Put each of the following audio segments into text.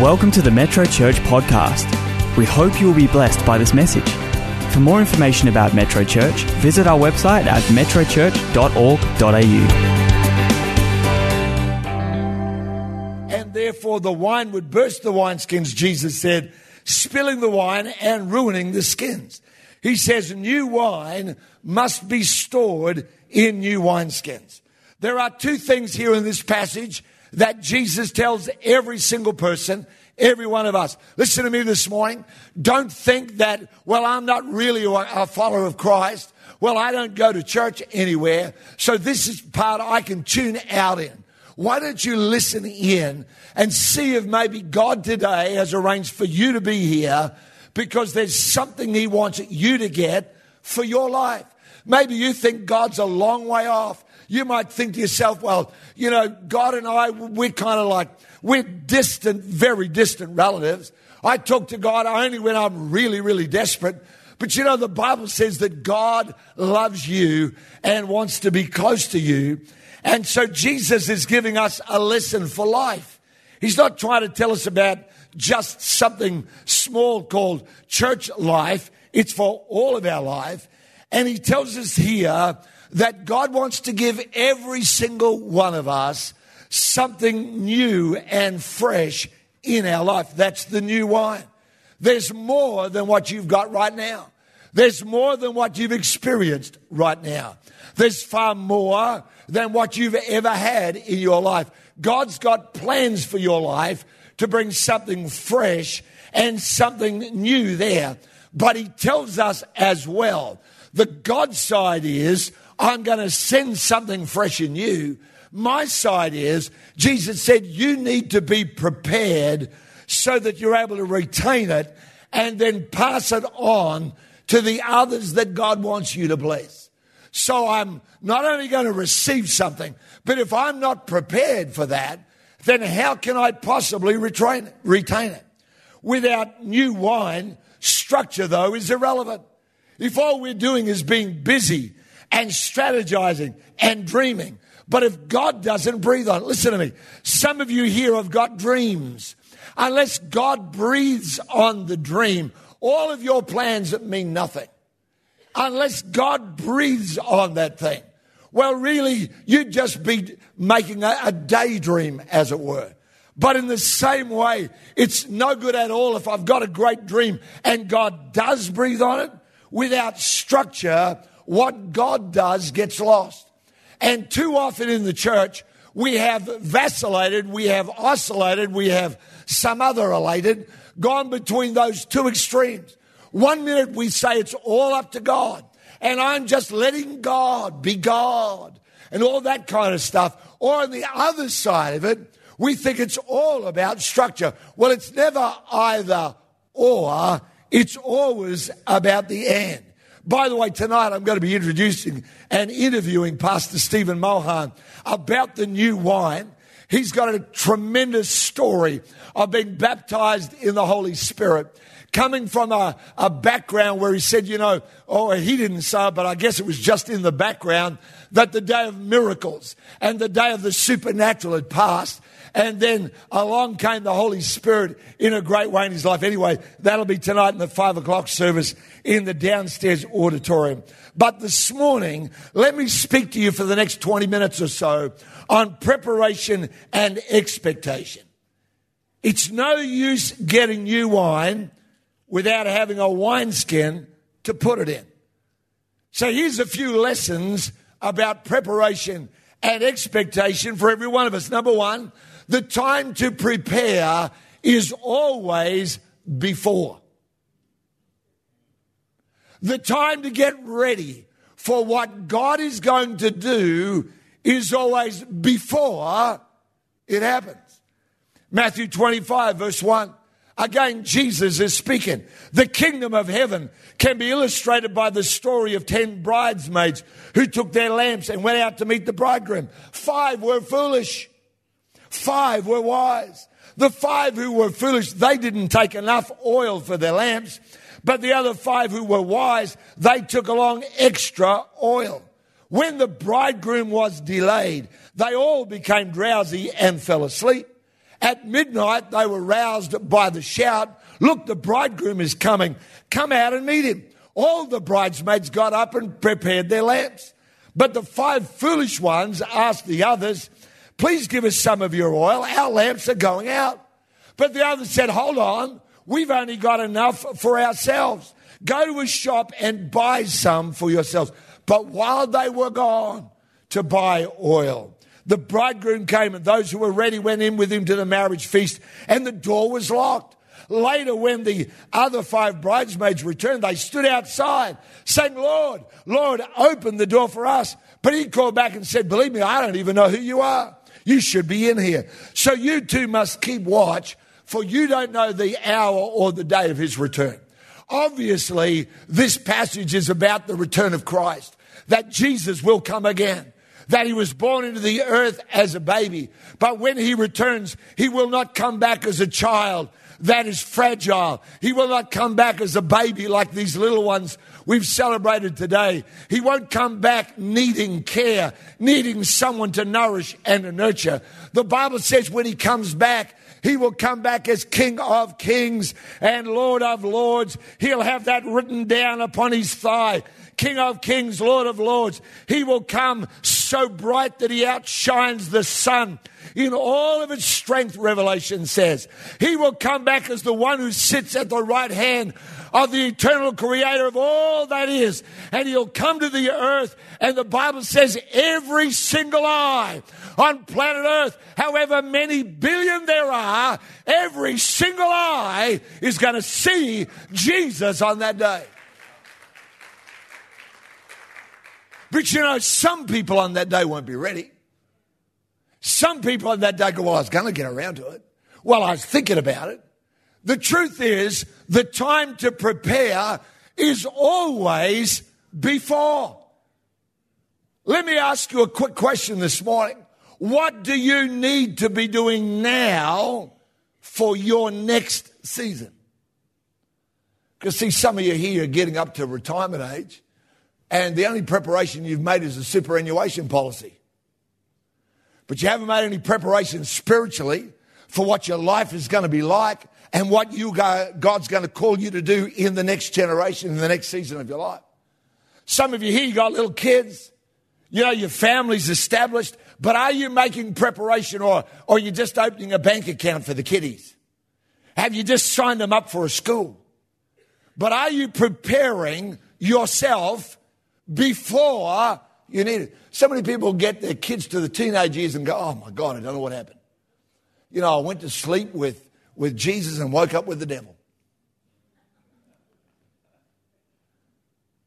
Welcome to the Metro Church podcast. We hope you will be blessed by this message. For more information about Metro Church, visit our website at metrochurch.org.au. And therefore the wine would burst the wineskins, Jesus said, spilling the wine and ruining the skins. He says new wine must be stored in new wineskins. There are two things here in this passage that Jesus tells every single person, every one of us. Listen to me this morning. Don't think that, well, I'm not really a follower of Christ. Well, I don't go to church anywhere. So this is part I can tune out in. Why don't you listen in and see if maybe God today has arranged for you to be here because there's something He wants you to get for your life. Maybe you think God's a long way off. You might think to yourself, well, you know, God and I, we're kind of like, we're distant, very distant relatives. I talk to God only when I'm really, really desperate. But you know, the Bible says that God loves you and wants to be close to you. And so Jesus is giving us a lesson for life. He's not trying to tell us about just something small called church life. It's for all of our life. And he tells us here that God wants to give every single one of us something new and fresh in our life. That's the new wine. There's more than what you've got right now. There's more than what you've experienced right now. There's far more than what you've ever had in your life. God's got plans for your life to bring something fresh and something new there. But He tells us as well the God side is I'm going to send something fresh in you. My side is, Jesus said, you need to be prepared so that you're able to retain it and then pass it on to the others that God wants you to bless. So I'm not only going to receive something, but if I'm not prepared for that, then how can I possibly retain it? Retain it? Without new wine, structure though is irrelevant. If all we're doing is being busy and strategizing and dreaming. But if God doesn't breathe on it, listen to me. Some of you here have got dreams. Unless God breathes on the dream, all of your plans mean nothing. Unless God breathes on that thing. Well, really, you'd just be making a, a daydream, as it were. But in the same way, it's no good at all if I've got a great dream and God does breathe on it. Without structure, what God does gets lost. And too often in the church, we have vacillated, we have oscillated, we have some other related, gone between those two extremes. One minute we say it's all up to God, and I'm just letting God be God, and all that kind of stuff. Or on the other side of it, we think it's all about structure. Well, it's never either or, it's always about the end. By the way, tonight I'm going to be introducing and interviewing Pastor Stephen Mohan about the new wine. He's got a tremendous story of being baptized in the Holy Spirit. Coming from a, a background where he said, you know, oh, he didn't say, but I guess it was just in the background that the day of miracles and the day of the supernatural had passed. And then along came the Holy Spirit in a great way in his life. Anyway, that'll be tonight in the five o'clock service in the downstairs auditorium. But this morning, let me speak to you for the next 20 minutes or so on preparation and expectation. It's no use getting new wine without having a wineskin to put it in. So here's a few lessons about preparation and expectation for every one of us. Number one, the time to prepare is always before. The time to get ready for what God is going to do is always before it happens. Matthew 25, verse 1. Again, Jesus is speaking. The kingdom of heaven can be illustrated by the story of ten bridesmaids who took their lamps and went out to meet the bridegroom. Five were foolish Five were wise. The five who were foolish, they didn't take enough oil for their lamps, but the other five who were wise, they took along extra oil. When the bridegroom was delayed, they all became drowsy and fell asleep. At midnight, they were roused by the shout, Look, the bridegroom is coming. Come out and meet him. All the bridesmaids got up and prepared their lamps. But the five foolish ones asked the others, Please give us some of your oil. Our lamps are going out. But the others said, Hold on. We've only got enough for ourselves. Go to a shop and buy some for yourselves. But while they were gone to buy oil, the bridegroom came and those who were ready went in with him to the marriage feast and the door was locked. Later, when the other five bridesmaids returned, they stood outside saying, Lord, Lord, open the door for us. But he called back and said, Believe me, I don't even know who you are. You should be in here. So you too must keep watch, for you don't know the hour or the day of his return. Obviously, this passage is about the return of Christ, that Jesus will come again that he was born into the earth as a baby. But when he returns, he will not come back as a child that is fragile. He will not come back as a baby like these little ones we've celebrated today. He won't come back needing care, needing someone to nourish and to nurture. The Bible says when he comes back, he will come back as King of Kings and Lord of Lords. He'll have that written down upon his thigh. King of Kings, Lord of Lords. He will come so bright that he outshines the sun in all of its strength, Revelation says. He will come back as the one who sits at the right hand of the eternal creator of all that is. And he'll come to the earth. And the Bible says every single eye on planet earth, however many billion there are, every single eye is going to see Jesus on that day. But you know, some people on that day won't be ready. Some people on that day go, Well, I was going to get around to it. Well, I was thinking about it. The truth is, the time to prepare is always before. Let me ask you a quick question this morning. What do you need to be doing now for your next season? Because, see, some of you here are getting up to retirement age, and the only preparation you've made is a superannuation policy but you haven't made any preparation spiritually for what your life is going to be like and what you go, God's going to call you to do in the next generation, in the next season of your life. Some of you here, you got little kids. You know, your family's established, but are you making preparation or, or are you just opening a bank account for the kiddies? Have you just signed them up for a school? But are you preparing yourself before you need it. So many people get their kids to the teenage years and go, oh my God, I don't know what happened. You know, I went to sleep with, with Jesus and woke up with the devil.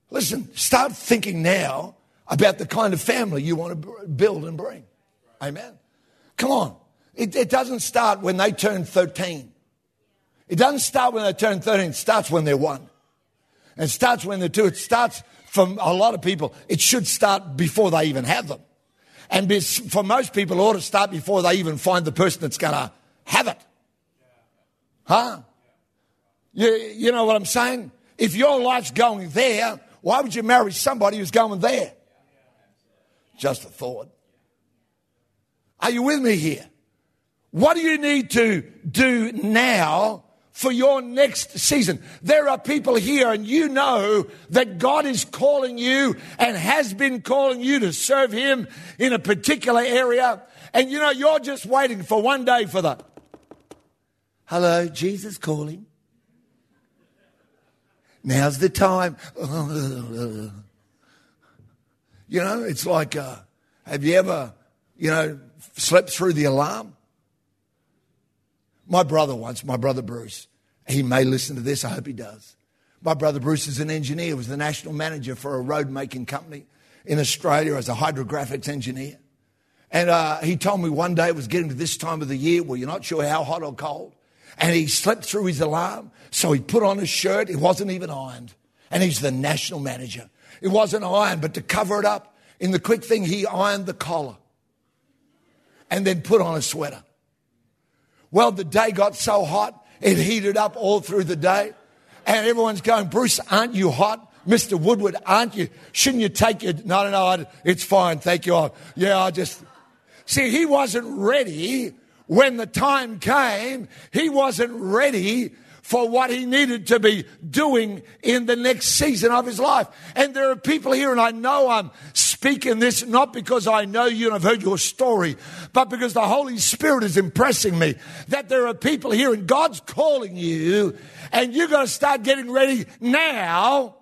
Listen, start thinking now about the kind of family you want to build and bring. Amen. Come on. It, it doesn't start when they turn 13. It doesn't start when they turn 13. It starts when they're one. And it starts when they're two. It starts from a lot of people, it should start before they even have them. And for most people, it ought to start before they even find the person that's going to have it. Huh? You, you know what I'm saying? If your life's going there, why would you marry somebody who's going there? Just a thought. Are you with me here? What do you need to do now for your next season. There are people here and you know that God is calling you and has been calling you to serve Him in a particular area. And you know, you're just waiting for one day for the hello, Jesus calling. Now's the time. You know, it's like, uh, have you ever, you know, slept through the alarm? My brother once, my brother Bruce, he may listen to this, I hope he does. My brother Bruce is an engineer, was the national manager for a road making company in Australia as a hydrographics engineer. And uh, he told me one day it was getting to this time of the year where you're not sure how hot or cold. And he slept through his alarm, so he put on his shirt. It wasn't even ironed. And he's the national manager. It wasn't ironed, but to cover it up, in the quick thing, he ironed the collar and then put on a sweater. Well, the day got so hot, it heated up all through the day. And everyone's going, Bruce, aren't you hot? Mr. Woodward, aren't you? Shouldn't you take it? No, no, no, it's fine. Thank you. Yeah, I just. See, he wasn't ready when the time came, he wasn't ready for what he needed to be doing in the next season of his life. And there are people here, and I know I'm speaking this not because I know you and I've heard your story, but because the Holy Spirit is impressing me that there are people here and God's calling you, and you're going to start getting ready now,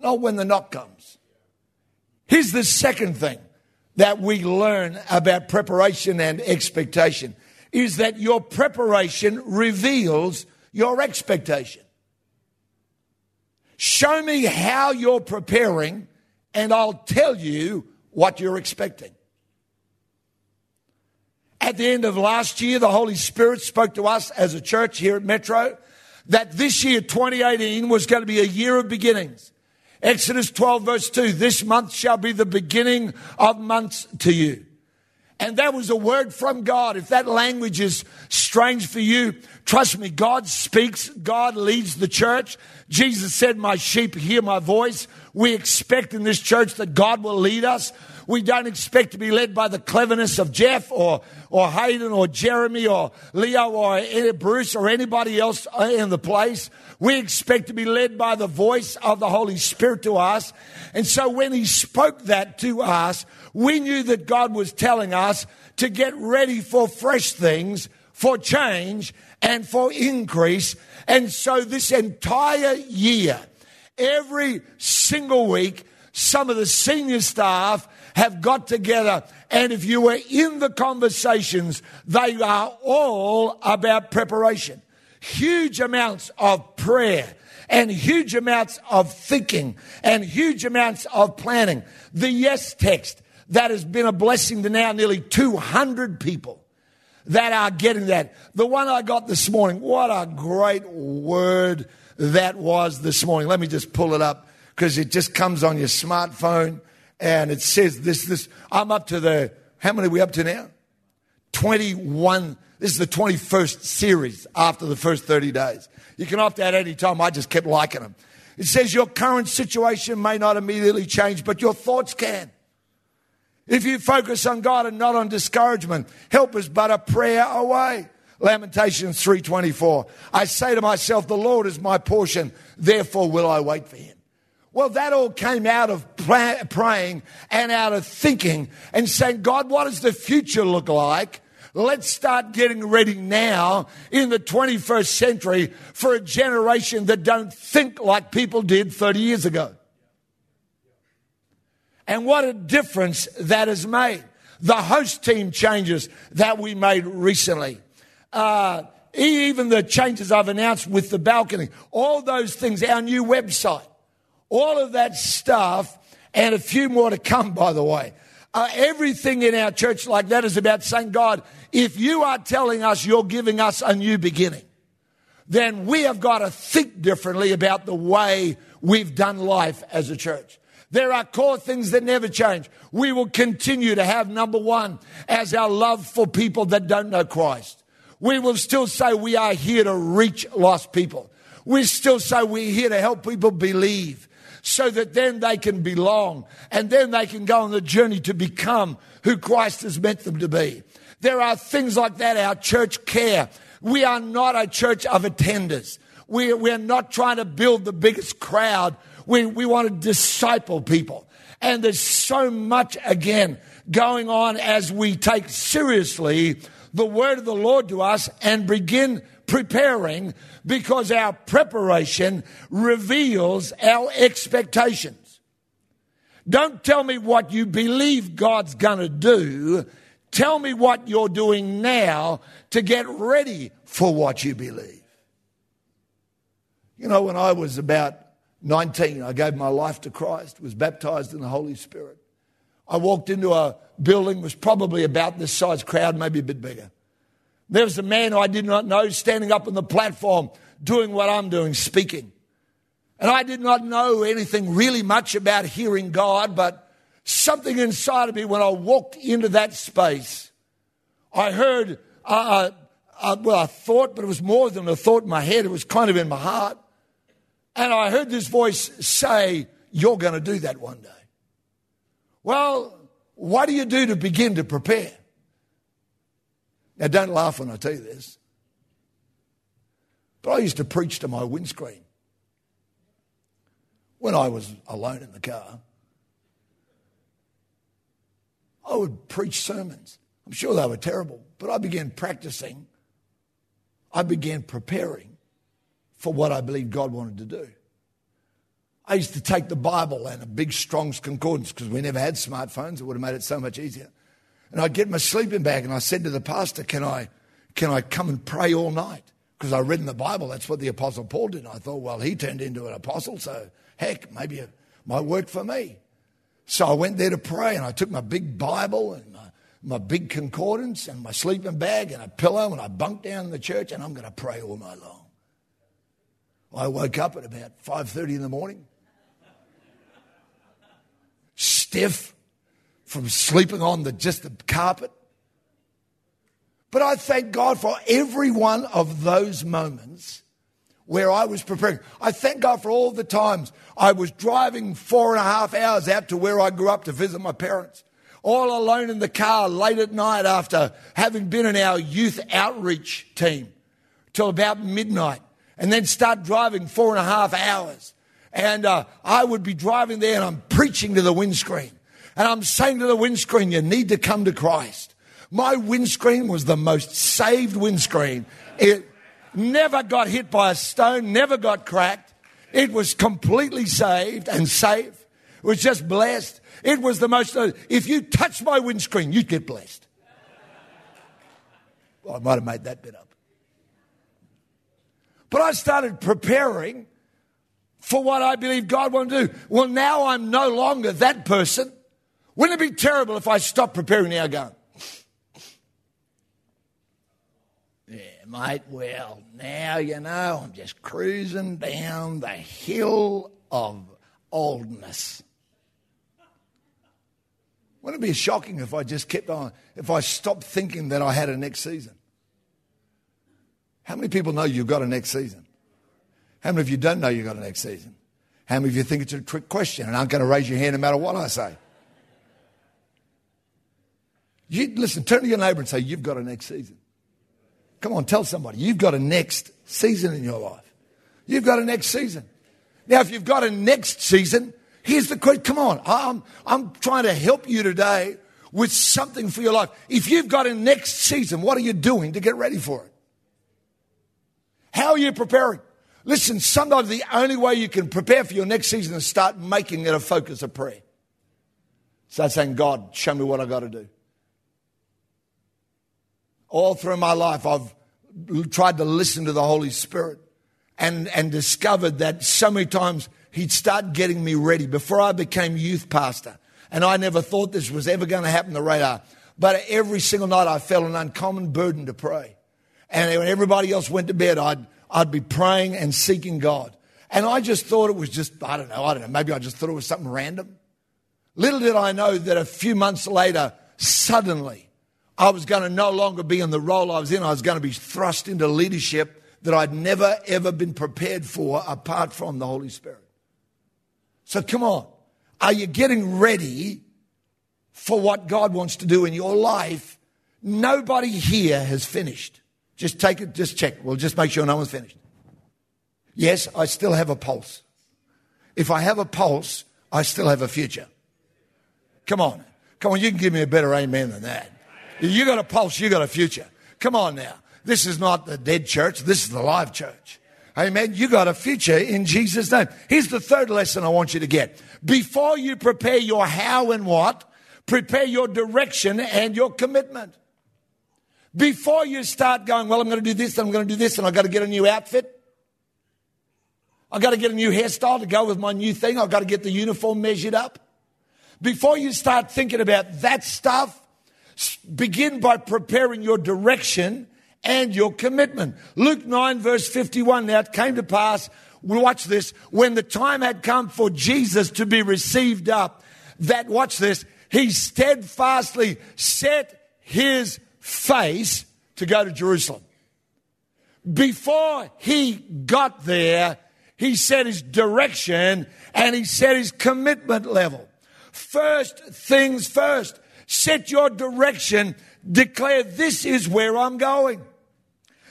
not when the knock comes. Here's the second thing that we learn about preparation and expectation is that your preparation reveals your expectation. Show me how you're preparing, and I'll tell you what you're expecting. At the end of last year, the Holy Spirit spoke to us as a church here at Metro that this year, 2018, was going to be a year of beginnings. Exodus 12, verse 2 This month shall be the beginning of months to you. And that was a word from God. If that language is strange for you, trust me, God speaks, God leads the church. Jesus said, My sheep hear my voice. We expect in this church that God will lead us. We don't expect to be led by the cleverness of Geoff or, or Hayden or Jeremy or Leo or Bruce or anybody else in the place. We expect to be led by the voice of the Holy Spirit to us. And so when he spoke that to us, we knew that God was telling us to get ready for fresh things, for change, and for increase. And so this entire year, every single week, some of the senior staff have got together. And if you were in the conversations, they are all about preparation. Huge amounts of prayer and huge amounts of thinking and huge amounts of planning. The yes text that has been a blessing to now nearly 200 people that are getting that. The one I got this morning, what a great word that was this morning. Let me just pull it up because it just comes on your smartphone and it says this, this. I'm up to the, how many are we up to now? 21. This is the 21st series after the first 30 days. You can opt out any time. I just kept liking them. It says your current situation may not immediately change, but your thoughts can. If you focus on God and not on discouragement, help is but a prayer away. Lamentations 3:24. I say to myself, the Lord is my portion, therefore will I wait for him. Well, that all came out of praying and out of thinking and saying, God, what does the future look like? Let's start getting ready now in the 21st century for a generation that don't think like people did 30 years ago. And what a difference that has made. The host team changes that we made recently. Uh, even the changes I've announced with the balcony, all those things, our new website. All of that stuff, and a few more to come, by the way. Uh, everything in our church like that is about saying, God, if you are telling us you're giving us a new beginning, then we have got to think differently about the way we've done life as a church. There are core things that never change. We will continue to have number one as our love for people that don't know Christ. We will still say we are here to reach lost people. We still say we're here to help people believe so that then they can belong and then they can go on the journey to become who Christ has meant them to be. There are things like that, our church care. We are not a church of attenders. We, we are not trying to build the biggest crowd. We, we want to disciple people. And there's so much, again, going on as we take seriously the word of the Lord to us and begin preparing because our preparation reveals our expectations. Don't tell me what you believe God's going to do. Tell me what you're doing now to get ready for what you believe. You know, when I was about 19, I gave my life to Christ, was baptized in the Holy Spirit. I walked into a building, was probably about this size crowd, maybe a bit bigger. There was a man I did not know standing up on the platform doing what I'm doing, speaking. And I did not know anything really much about hearing God, but something inside of me when I walked into that space, I heard, uh, uh, uh, well, I thought, but it was more than a thought in my head, it was kind of in my heart. And I heard this voice say, You're going to do that one day. Well, what do you do to begin to prepare? Now, don't laugh when I tell you this. But I used to preach to my windscreen when I was alone in the car. I would preach sermons. I'm sure they were terrible, but I began practicing. I began preparing for what I believed God wanted to do. I used to take the Bible and a big Strong's Concordance because we never had smartphones. It would have made it so much easier. And I'd get my sleeping bag and I said to the pastor, Can I, can I come and pray all night? Because I read in the Bible that's what the Apostle Paul did. And I thought, well, he turned into an apostle, so heck, maybe it might work for me. So I went there to pray and I took my big Bible and my, my big concordance and my sleeping bag and a pillow and I bunked down in the church and I'm going to pray all night long. I woke up at about 5.30 in the morning, stiff from sleeping on the, just the carpet. But I thank God for every one of those moments where I was preparing. I thank God for all the times I was driving four and a half hours out to where I grew up to visit my parents. All alone in the car late at night after having been in our youth outreach team till about midnight and then start driving four and a half hours. And uh, I would be driving there and I'm preaching to the windscreen. And I'm saying to the windscreen, you need to come to Christ. My windscreen was the most saved windscreen. It never got hit by a stone, never got cracked. It was completely saved and safe. It was just blessed. It was the most, uh, if you touch my windscreen, you'd get blessed. Well, I might have made that bit up. But I started preparing for what I believe God wanted to do. Well, now I'm no longer that person. Wouldn't it be terrible if I stopped preparing now going? Yeah, mate, well, now you know I'm just cruising down the hill of oldness. Wouldn't it be shocking if I just kept on, if I stopped thinking that I had a next season? How many people know you've got a next season? How many of you don't know you've got a next season? How many of you think it's a trick question and aren't going to raise your hand no matter what I say? You, listen, turn to your neighbor and say, You've got a next season. Come on, tell somebody, you've got a next season in your life. You've got a next season. Now, if you've got a next season, here's the question. Come on, I'm, I'm trying to help you today with something for your life. If you've got a next season, what are you doing to get ready for it? How are you preparing? Listen, sometimes the only way you can prepare for your next season is start making it a focus of prayer. Start saying, God, show me what I got to do. All through my life, I've tried to listen to the Holy Spirit and, and discovered that so many times He'd start getting me ready before I became youth pastor. And I never thought this was ever going to happen the radar. But every single night I felt an uncommon burden to pray. And when everybody else went to bed, I'd, I'd be praying and seeking God. And I just thought it was just, I don't know, I don't know, maybe I just thought it was something random. Little did I know that a few months later, suddenly, I was going to no longer be in the role I was in. I was going to be thrust into leadership that I'd never, ever been prepared for apart from the Holy Spirit. So come on. Are you getting ready for what God wants to do in your life? Nobody here has finished. Just take it, just check. We'll just make sure no one's finished. Yes, I still have a pulse. If I have a pulse, I still have a future. Come on. Come on, you can give me a better amen than that. You got a pulse, you got a future. Come on now. This is not the dead church, this is the live church. Amen. You got a future in Jesus' name. Here's the third lesson I want you to get. Before you prepare your how and what, prepare your direction and your commitment. Before you start going, well, I'm going to do this, and I'm going to do this, and I've got to get a new outfit. I've got to get a new hairstyle to go with my new thing. I've got to get the uniform measured up. Before you start thinking about that stuff, begin by preparing your direction and your commitment. Luke 9, verse 51. Now it came to pass, watch this, when the time had come for Jesus to be received up, that, watch this, he steadfastly set his face to go to Jerusalem. Before he got there, he set his direction and he set his commitment level. First things first. Set your direction, declare this is where I'm going.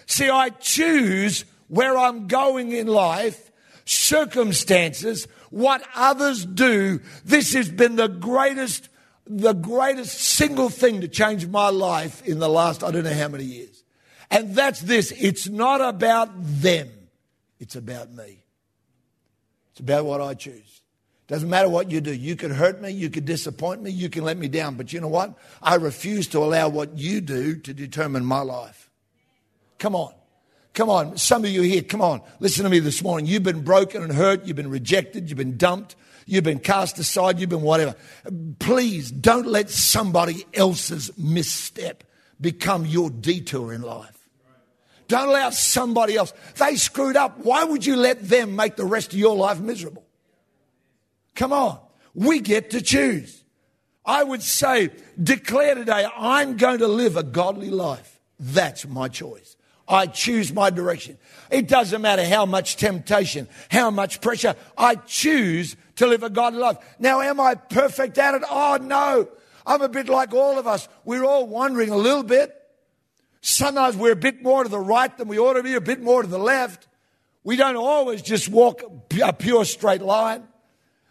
See, I choose where I'm going in life, circumstances, what others do. This has been the greatest, the greatest single thing to change my life in the last, I don't know how many years. And that's this. It's not about them. It's about me. It's about what I choose. Doesn't matter what you do. You can hurt me, you can disappoint me, you can let me down. But you know what? I refuse to allow what you do to determine my life. Come on. Come on. Some of you here, come on. Listen to me this morning. You've been broken and hurt. You've been rejected. You've been dumped. You've been cast aside. You've been whatever. Please don't let somebody else's misstep become your detour in life. Don't allow somebody else. They screwed up. Why would you let them make the rest of your life miserable? Come on. We get to choose. I would say, declare today, I'm going to live a godly life. That's my choice. I choose my direction. It doesn't matter how much temptation, how much pressure. I choose to live a godly life. Now, am I perfect at it? Oh, no. I'm a bit like all of us. We're all wandering a little bit. Sometimes we're a bit more to the right than we ought to be, a bit more to the left. We don't always just walk a pure straight line.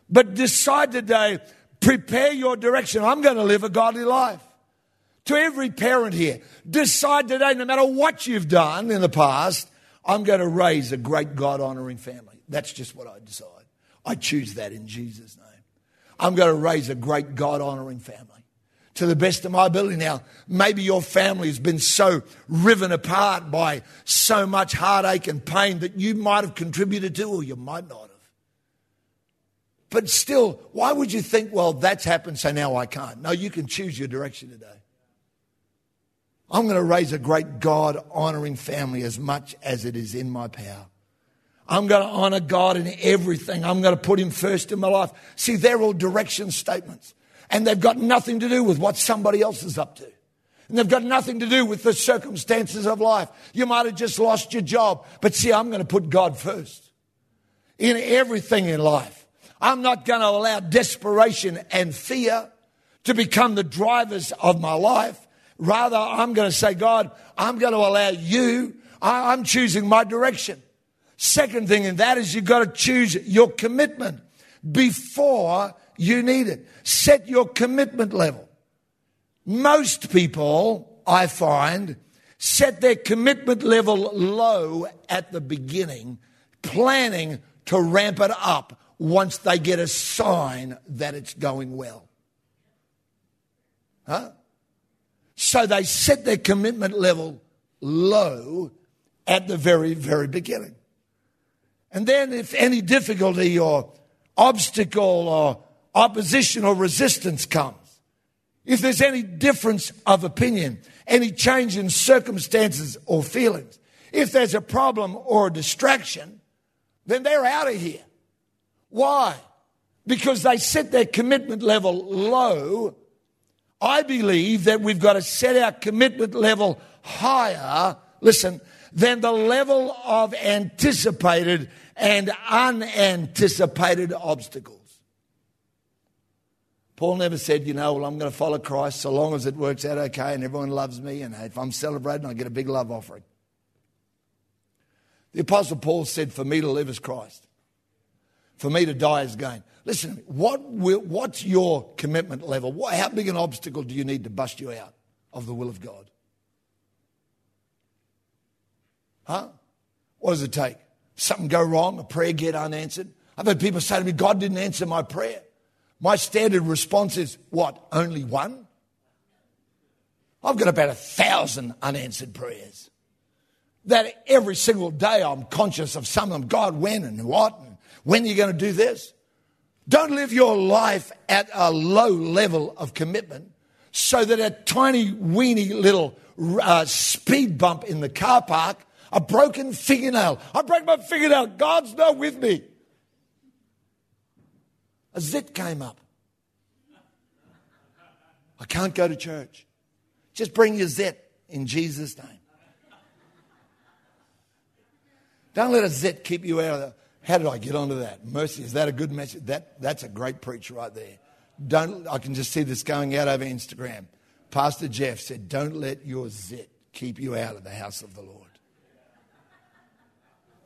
But decide today, prepare your direction. I'm going to live a godly life. To every parent here, decide today, no matter what you've done in the past, I'm going to raise a great God honoring family. That's just what I decide. I choose that in Jesus' name. I'm going to raise a great God honoring family to the best of my ability. Now, maybe your family has been so riven apart by so much heartache and pain that you might have contributed to, or you might not have. But still, why would you think, well, that's happened, so now I can't? No, you can choose your direction today. I'm going to raise a great God honoring family as much as it is in my power. I'm going to honor God in everything. I'm going to put Him first in my life. See, they're all direction statements and they've got nothing to do with what somebody else is up to. And they've got nothing to do with the circumstances of life. You might have just lost your job, but see, I'm going to put God first in everything in life. I'm not going to allow desperation and fear to become the drivers of my life. Rather, I'm going to say, God, I'm going to allow you, I'm choosing my direction. Second thing in that is you've got to choose your commitment before you need it. Set your commitment level. Most people, I find, set their commitment level low at the beginning, planning to ramp it up once they get a sign that it's going well. Huh? So they set their commitment level low at the very, very beginning. And then, if any difficulty or obstacle or opposition or resistance comes, if there's any difference of opinion, any change in circumstances or feelings, if there's a problem or a distraction, then they're out of here. Why? Because they set their commitment level low. I believe that we've got to set our commitment level higher, listen, than the level of anticipated and unanticipated obstacles. Paul never said, you know, well, I'm going to follow Christ so long as it works out okay and everyone loves me, and if I'm celebrating, I get a big love offering. The Apostle Paul said, for me to live is Christ, for me to die is gain. Listen, what will, what's your commitment level? How big an obstacle do you need to bust you out of the will of God? Huh? What does it take? Something go wrong, a prayer get unanswered? I've had people say to me, God didn't answer my prayer. My standard response is what? Only one? I've got about a thousand unanswered prayers. That every single day I'm conscious of some of them. God, when and what? And when are you going to do this? Don't live your life at a low level of commitment so that a tiny, weeny little uh, speed bump in the car park, a broken fingernail. I break my fingernail. God's not with me a zit came up. I can't go to church. Just bring your zit in Jesus' name. Don't let a zit keep you out of the. How did I get onto that? Mercy, is that a good message? That, that's a great preach right there. Don't, I can just see this going out over Instagram. Pastor Geoff said, Don't let your zit keep you out of the house of the Lord.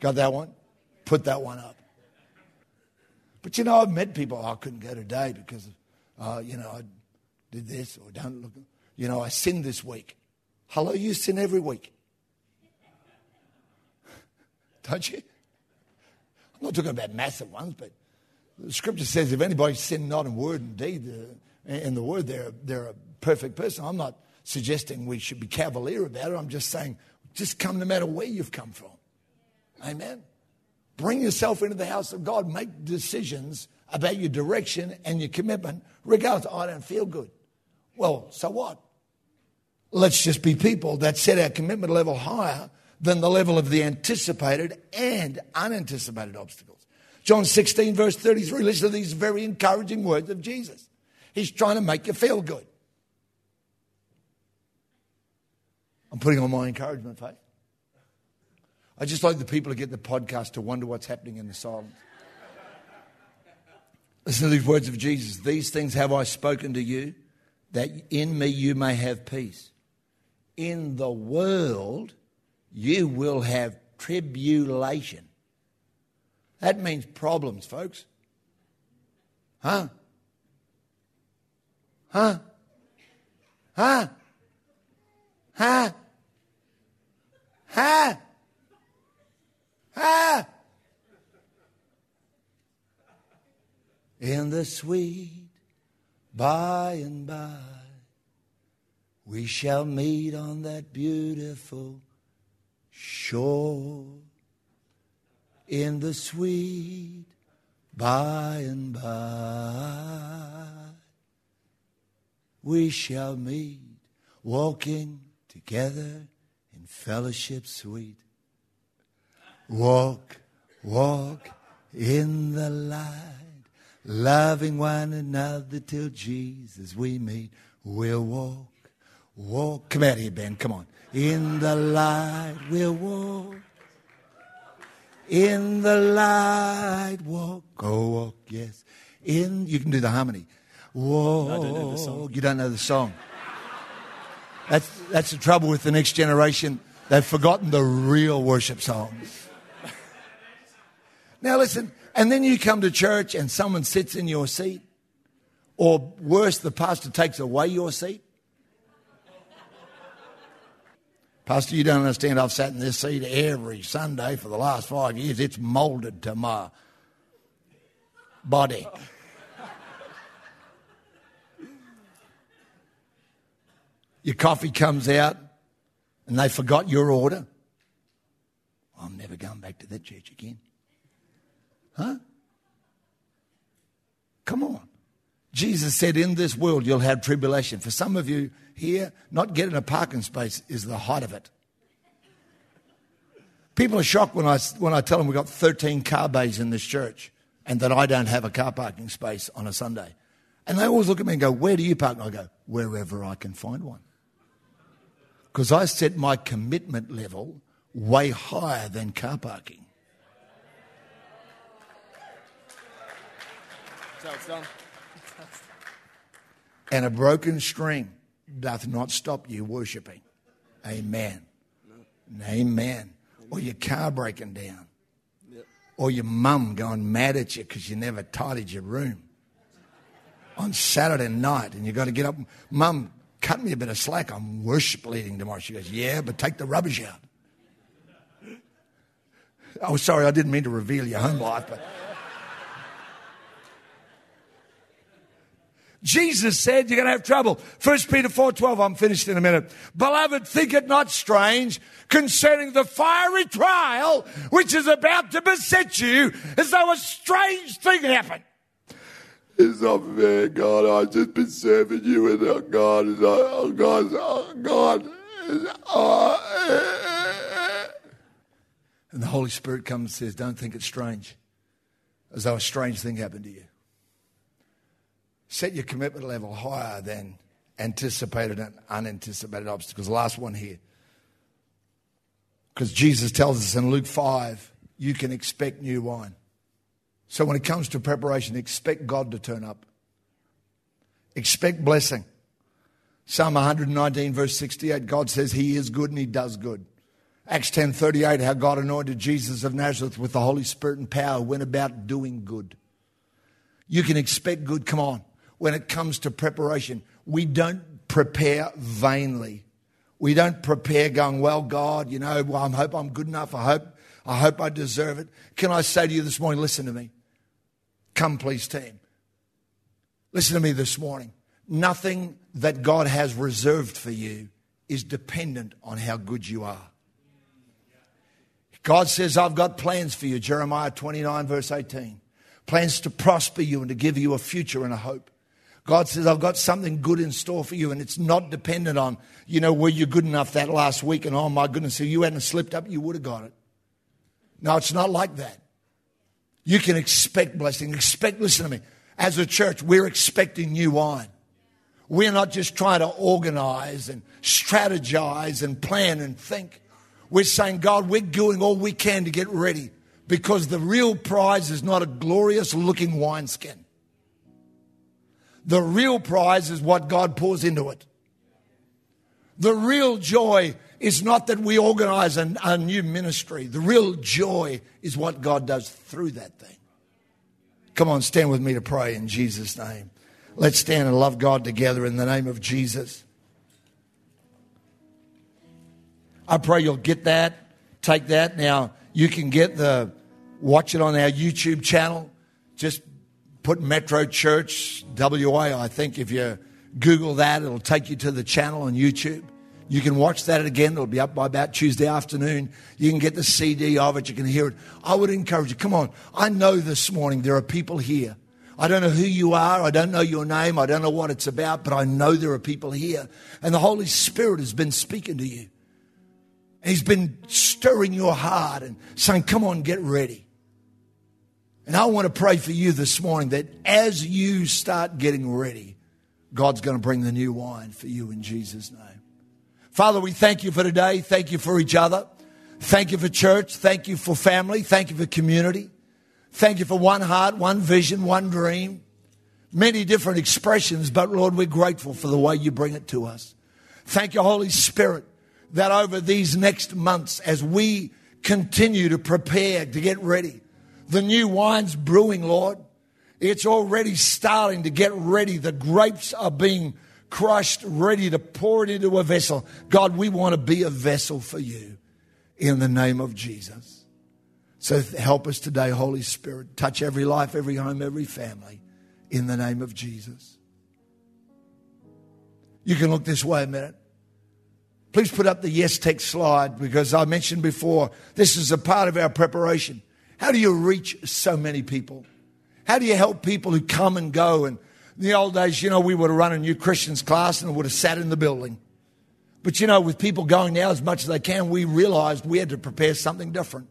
Got that one? Put that one up. But you know, I've met people, oh, I couldn't go today because, uh, you know, I did this or don't look. You know, I sinned this week. Hello, you sin every week. Don't you? I'm not talking about massive ones, but the scripture says if anybody sin not in word and deed, uh, in the word, they're, they're a perfect person. I'm not suggesting we should be cavalier about it. I'm just saying, just come no matter where you've come from. Amen. Bring yourself into the house of God. Make decisions about your direction and your commitment, regardless. I don't feel good. Well, so what? Let's just be people that set our commitment level higher than the level of the anticipated and unanticipated obstacles. John 16, verse 33. Listen to these very encouraging words of Jesus. He's trying to make you feel good. I'm putting on my encouragement face. I just like the people who get the podcast to wonder what's happening in the silence. Listen to these words of Jesus. These things have I spoken to you, that in me you may have peace. In the world you will have tribulation. That means problems, folks. Huh? Huh? Huh? Huh? Huh? Ah! In the sweet by and by, we shall meet on that beautiful shore. In the sweet by and by, we shall meet walking together in fellowship sweet. Walk, walk in the light, loving one another till Jesus we meet. We'll walk, walk. Come out here, Ben. Come on. In the light, we'll walk. In the light, walk. Go walk, yes. In, you can do the harmony. Walk. I don't know the song. You don't know the song. That's, that's the trouble with the next generation. They've forgotten the real worship songs. Now listen, and then you come to church and someone sits in your seat, or worse, the pastor takes away your seat. Pastor, you don't understand. I've sat in this seat every Sunday for the last five years. It's molded to my body. Your coffee comes out and they forgot your order. I'm never going back to that church again. Huh? Come on. Jesus said, In this world you'll have tribulation. For some of you here, not getting a parking space is the height of it. People are shocked when I, when I tell them we've got 13 car bays in this church and that I don't have a car parking space on a Sunday. And they always look at me and go, Where do you park? And I go, Wherever I can find one. Because I set my commitment level way higher than car parking. It's done. and a broken string doth not stop you worshipping. Amen. Amen. Or your car breaking down. Or your mum going mad at you because you never tidied your room. On Saturday night, and you've got to get up. Mum, cut me a bit of slack. I'm worship leading tomorrow. She goes, Yeah, but take the rubbish out. Oh, sorry, I didn't mean to reveal your home life, but. Jesus said you're going to have trouble. 1 Peter 4.12, I'm finished in a minute. Beloved, think it not strange concerning the fiery trial which is about to beset you as though a strange thing happened. It's not fair, God. I've just been serving you and oh, God is, oh, God, oh, God. Oh. And the Holy Spirit comes and says, don't think it's strange. As though a strange thing happened to you set your commitment level higher than anticipated and unanticipated obstacles. The Last one here. Because Jesus tells us in Luke 5, you can expect new wine. So when it comes to preparation, expect God to turn up. Expect blessing. Psalm 119, verse 68, God says he is good and he does good. Acts 10 38, how God anointed Jesus of Nazareth with the Holy Spirit and power, went about doing good. You can expect good. Come on. When it comes to preparation, we don't prepare vainly. We don't prepare going, well, God, you know, well, I hope I'm good enough. I hope, I hope I deserve it. Can I say to you this morning, listen to me. Come, please, team. Listen to me this morning. Nothing that God has reserved for you is dependent on how good you are. God says, I've got plans for you, Jeremiah 29, verse 18. Plans to prosper you and to give you a future and a hope. God says, I've got something good in store for you, and it's not dependent on, you know, were you good enough that last week? And oh my goodness, if you hadn't slipped up, you would have got it. No, it's not like that. You can expect blessing. Expect, listen to me. As a church, we're expecting new wine. We're not just trying to organize and strategize and plan and think. We're saying, God, we're doing all we can to get ready because the real prize is not a glorious looking wineskin. The real prize is what God pours into it. The real joy is not that we organize a, a new ministry. The real joy is what God does through that thing. Come on, stand with me to pray in Jesus' name. Let's stand and love God together in the name of Jesus. I pray you'll get that, take that. Now, you can get the, watch it on our YouTube channel. Just put Metro Church WA. I think if you Google that, it'll take you to the channel on YouTube. You can watch that again. It'll be up by about Tuesday afternoon. You can get the CD of it. You can hear it. I would encourage you. Come on. I know this morning there are people here. I don't know who you are. I don't know your name. I don't know what it's about, but I know there are people here. And the Holy Spirit has been speaking to you. He's been stirring your heart and saying, Come on, get ready. And I want to pray for you this morning that as you start getting ready, God's going to bring the new wine for you in Jesus' name. Father, we thank you for today. Thank you for each other. Thank you for church. Thank you for family. Thank you for community. Thank you for one heart, one vision, one dream. Many different expressions, but Lord, we're grateful for the way you bring it to us. Thank you, Holy Spirit, that over these next months, as we continue to prepare to get ready, the new wine's brewing, Lord. It's already starting to get ready. The grapes are being crushed, ready to pour it into a vessel. God, we want to be a vessel for you in the name of Jesus. So help us today, Holy Spirit. Touch every life, every home, every family in the name of Jesus. You can look this way a minute. Please put up the yes text slide because I mentioned before this is a part of our preparation. How do you reach so many people? How do you help people who come and go? And in the old days, you know, we would have run a new Christians class and would have sat in the building. But you know, with people going now as much as they can, we realized we had to prepare something different.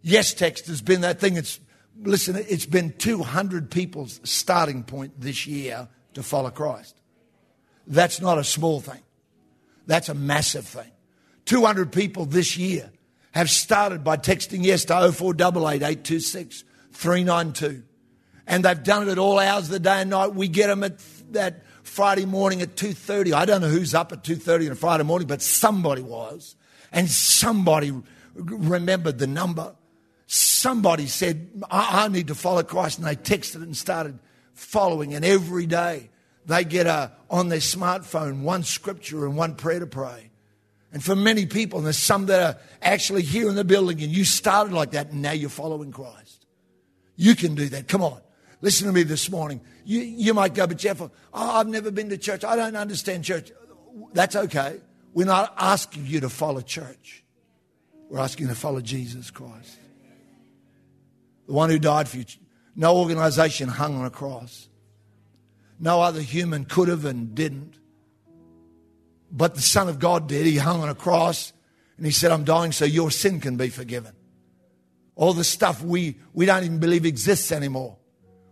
Yes Text has been that thing. It's, listen, it's been 200 people's starting point this year to follow Christ. That's not a small thing. That's a massive thing. 200 people this year have started by texting yes to 0488 826 392. And they've done it at all hours of the day and night. We get them at that Friday morning at 2.30. I don't know who's up at 2.30 on a Friday morning, but somebody was. And somebody remembered the number. Somebody said, I, I need to follow Christ. And they texted and started following. And every day they get a, on their smartphone one scripture and one prayer to pray. And for many people, and there's some that are actually here in the building, and you started like that, and now you're following Christ. You can do that. Come on. Listen to me this morning. You, you might go, but Geoff, oh, I've never been to church. I don't understand church. That's okay. We're not asking you to follow church. We're asking you to follow Jesus Christ. The one who died for you. No organization hung on a cross. No other human could have and didn't. But the Son of God did. He hung on a cross and he said, I'm dying so your sin can be forgiven. All the stuff we, we don't even believe exists anymore.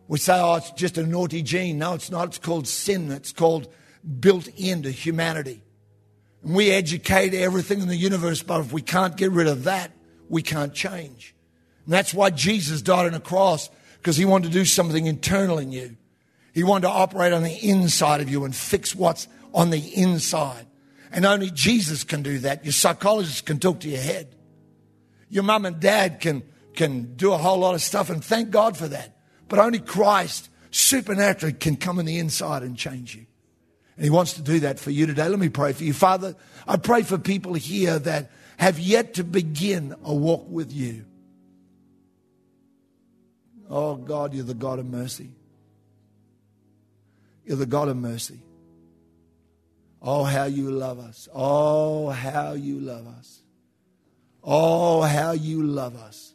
We say, oh, it's just a naughty gene. No, it's not. It's called sin. It's called built into humanity. And we educate everything in the universe, but if we can't get rid of that, we can't change. And that's why Jesus died on a cross, because he wanted to do something internal in you. He wanted to operate on the inside of you and fix what's on the inside. And only Jesus can do that. Your psychologist can talk to your head. Your mum and dad can, can do a whole lot of stuff, and thank God for that. But only Christ supernaturally can come in the inside and change you. And He wants to do that for you today. Let me pray for you. Father, I pray for people here that have yet to begin a walk with you. Oh God, you're the God of mercy. You're the God of mercy. Oh, how you love us. Oh, how you love us. Oh, how you love us.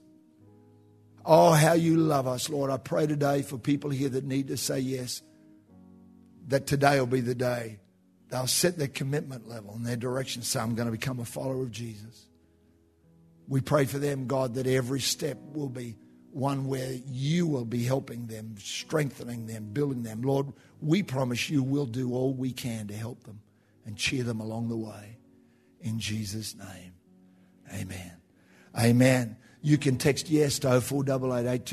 Oh, how you love us, Lord. I pray today for people here that need to say yes, that today will be the day they'll set their commitment level and their direction. Say, I'm going to become a follower of Jesus. We pray for them, God, that every step will be one where you will be helping them, strengthening them, building them. Lord, we promise you we'll do all we can to help them and cheer them along the way. In Jesus' name, amen. Amen. You can text yes to 0488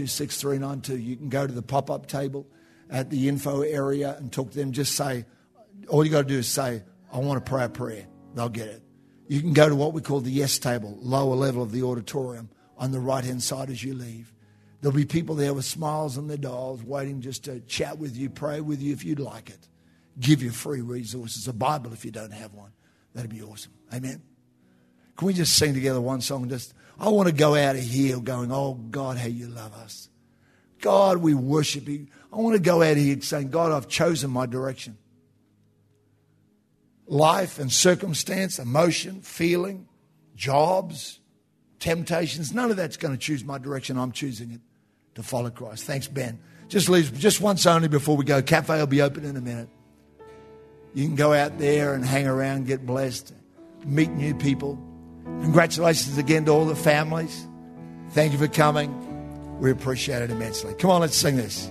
You can go to the pop up table at the info area and talk to them. Just say, all you got to do is say, I want to pray a prayer. They'll get it. You can go to what we call the yes table, lower level of the auditorium on the right hand side as you leave. There'll be people there with smiles on their dolls waiting just to chat with you, pray with you if you'd like it. Give you free resources, a Bible if you don't have one. That'd be awesome. Amen. Can we just sing together one song? Just I want to go out of here going, Oh God, how you love us. God, we worship you. I want to go out of here saying, God, I've chosen my direction. Life and circumstance, emotion, feeling, jobs, temptations, none of that's going to choose my direction. I'm choosing it to follow Christ. Thanks, Ben. Just leave just once only before we go. Cafe will be open in a minute. You can go out there and hang around, get blessed, meet new people. Congratulations again to all the families. Thank you for coming. We appreciate it immensely. Come on, let's sing this.